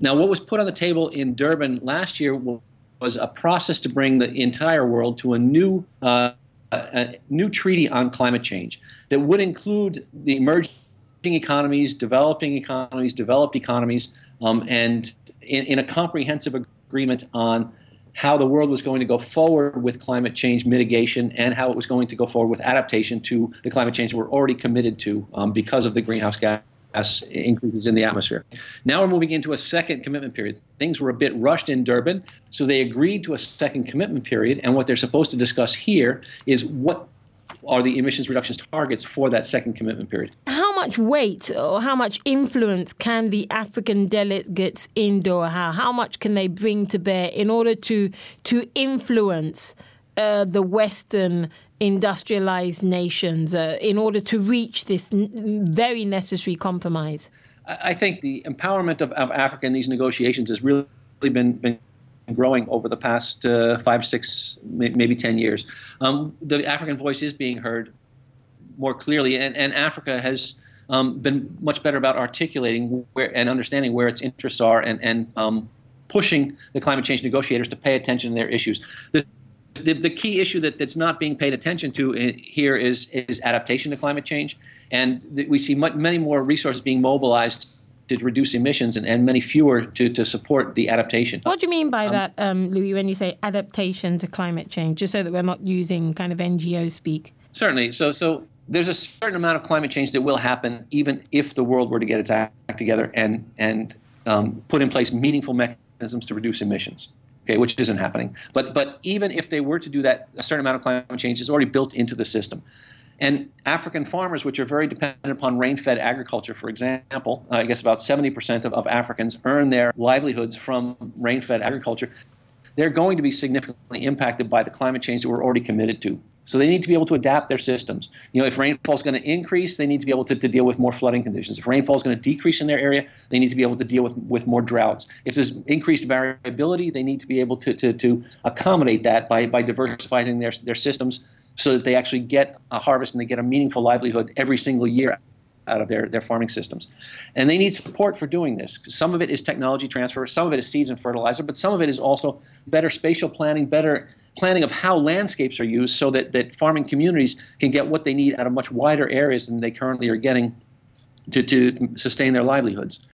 Now, what was put on the table in Durban last year was a process to bring the entire world to a new uh, a new treaty on climate change that would include the emerging economies, developing economies, developed economies, um, and in, in, a comprehensive agreement on how the world was going to go forward with climate change mitigation and how it was going to go forward with adaptation to the climate change we're already committed to um, because of the greenhouse gas increases in the atmosphere. Now we're moving into a second commitment period. Things were a bit rushed in Durban, so they agreed to a second commitment period. And what they're supposed to discuss here is what are the emissions reductions targets for that second commitment period. How much weight or how much influence can the African delegates in Doha, how much can they bring to bear in order to to influence uh, the Western industrialized nations uh, in order to reach this n- very necessary compromise? I think the empowerment of, of Africa in these negotiations has really been, been growing over the past uh, five, six, maybe 10 years. Um, the African voice is being heard more clearly, and, and Africa has um, been much better about articulating where and understanding where its interests are and, and um, pushing the climate change negotiators to pay attention to their issues. The, the, the key issue that, that's not being paid attention to here is, is adaptation to climate change. And we see much, many more resources being mobilized to reduce emissions and, and many fewer to, to support the adaptation. What do you mean by um, that, um, Louis, when you say adaptation to climate change, just so that we're not using kind of NGO speak? Certainly. So, so there's a certain amount of climate change that will happen even if the world were to get its act together and, and um, put in place meaningful mechanisms to reduce emissions. Okay, which isn't happening. But but even if they were to do that, a certain amount of climate change is already built into the system. And African farmers, which are very dependent upon rain fed agriculture, for example, I guess about 70% of, of Africans earn their livelihoods from rain fed agriculture. They're going to be significantly impacted by the climate change that we're already committed to. So they need to be able to adapt their systems. You know, if rainfall is going to increase, they need to be able to, to deal with more flooding conditions. If rainfall is going to decrease in their area, they need to be able to deal with, with more droughts. If there's increased variability, they need to be able to, to, to accommodate that by, by diversifying their, their systems so that they actually get a harvest and they get a meaningful livelihood every single year out of their, their farming systems. And they need support for doing this. Some of it is technology transfer, some of it is seeds and fertilizer, but some of it is also better spatial planning, better planning of how landscapes are used so that, that farming communities can get what they need out of much wider areas than they currently are getting to, to sustain their livelihoods.